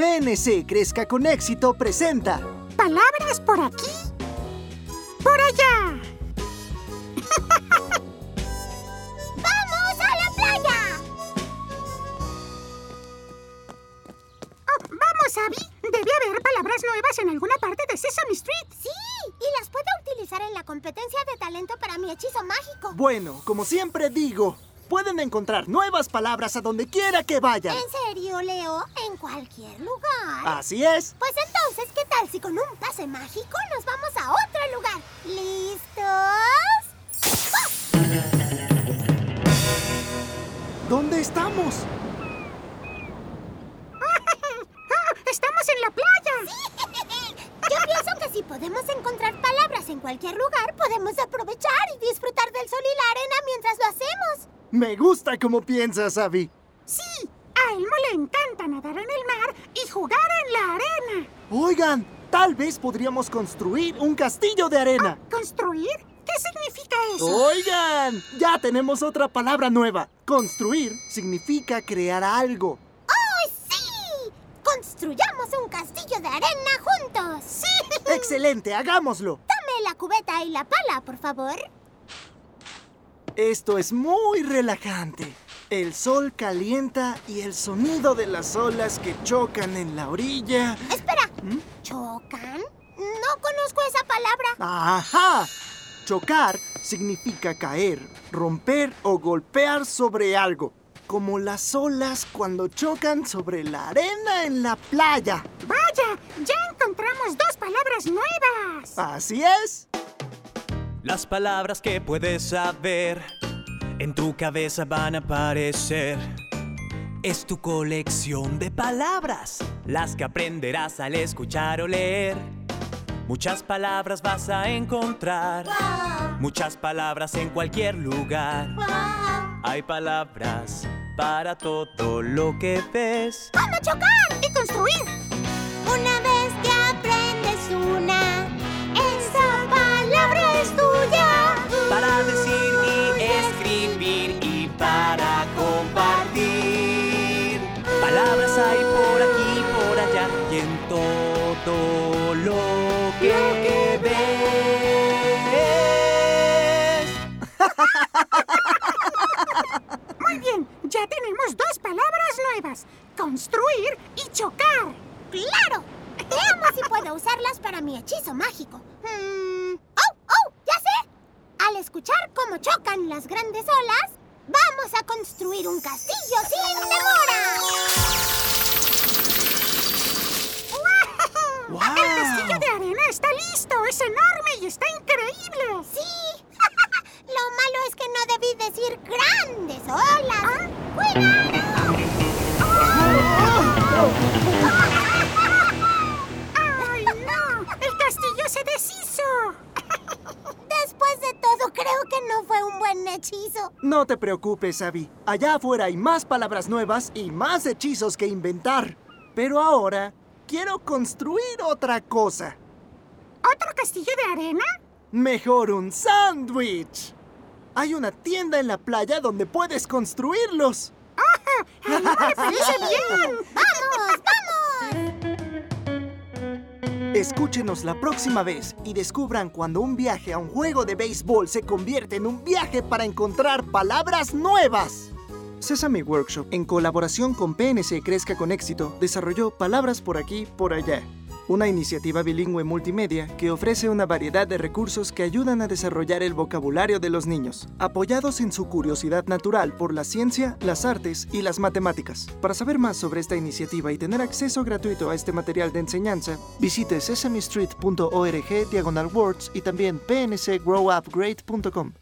PNC Crezca con Éxito presenta Palabras por aquí, por allá. ¡Vamos a la playa! Oh, vamos, Abby. Debe haber palabras nuevas en alguna parte de Sesame Street. Sí, y las puedo utilizar en la competencia de talento para mi hechizo mágico. Bueno, como siempre digo, pueden encontrar nuevas palabras a donde quiera que vayan. ¿En serio, Leo? ¿En cualquier lugar? Así es. Pues entonces, ¿qué tal si con un pase mágico nos vamos a otro lugar? ¿Listos? ¿Dónde estamos? ¡Estamos en la playa! Yo pienso que si podemos encontrar palabras en cualquier lugar, podemos aprovechar y disfrutar del sol y la arena mientras lo hacemos. Me gusta cómo piensas, Abby. Sí, a Elmo le encanta nadar en el mar y jugar en la arena. Oigan, tal vez podríamos construir un castillo de arena. ¿Construir? ¿Qué significa eso? Oigan, ya tenemos otra palabra nueva. Construir significa crear algo. ¡Oh, sí! Construyamos un castillo de arena juntos. ¡Sí! Excelente, hagámoslo. Dame la cubeta y la pala, por favor. Esto es muy relajante. El sol calienta y el sonido de las olas que chocan en la orilla. Espera. ¿Mm? ¿Chocan? No conozco esa palabra. ¡Ajá! Chocar significa caer, romper o golpear sobre algo, como las olas cuando chocan sobre la arena en la playa. Vaya, ya encontramos dos palabras nuevas. Así es. Las palabras que puedes saber en tu cabeza van a aparecer. Es tu colección de palabras, las que aprenderás al escuchar o leer. Muchas palabras vas a encontrar, muchas palabras en cualquier lugar. Hay palabras para todo lo que ves. ¡Cómo chocar! Y construir. Una vez Por aquí, por allá y en todo lo que ves. Muy bien, ya tenemos dos palabras nuevas. Construir y chocar. ¡Claro! Veamos si puedo usarlas para mi hechizo mágico. Hmm, ¡Oh, oh! ¡Ya sé! Al escuchar cómo chocan las grandes olas, vamos a construir un castillo sin demora. ¡Guau! El castillo de arena está listo. Es enorme y está increíble. Sí. Lo malo es que no debí decir grandes olas. ¡Cuidado! ¡Ay, no! ¡El castillo se deshizo! Después de todo, creo que no fue un buen hechizo. No te preocupes, Abby. Allá afuera hay más palabras nuevas y más hechizos que inventar. Pero ahora quiero construir otra cosa. ¿Otro castillo de arena? Mejor un sándwich. Hay una tienda en la playa donde puedes construirlos. ¡Ah! ¡A Elmo le parece bien! ¡Vamos, vamos! Escúchenos la próxima vez y descubran cuando un viaje a un juego de béisbol se convierte en un viaje para encontrar palabras nuevas. Sesame Workshop, en colaboración con PNC Crezca con Éxito, desarrolló Palabras por aquí, por allá, una iniciativa bilingüe multimedia que ofrece una variedad de recursos que ayudan a desarrollar el vocabulario de los niños, apoyados en su curiosidad natural por la ciencia, las artes y las matemáticas. Para saber más sobre esta iniciativa y tener acceso gratuito a este material de enseñanza, visite sesamestreet.org diagonal words y también pncgrowupgrade.com.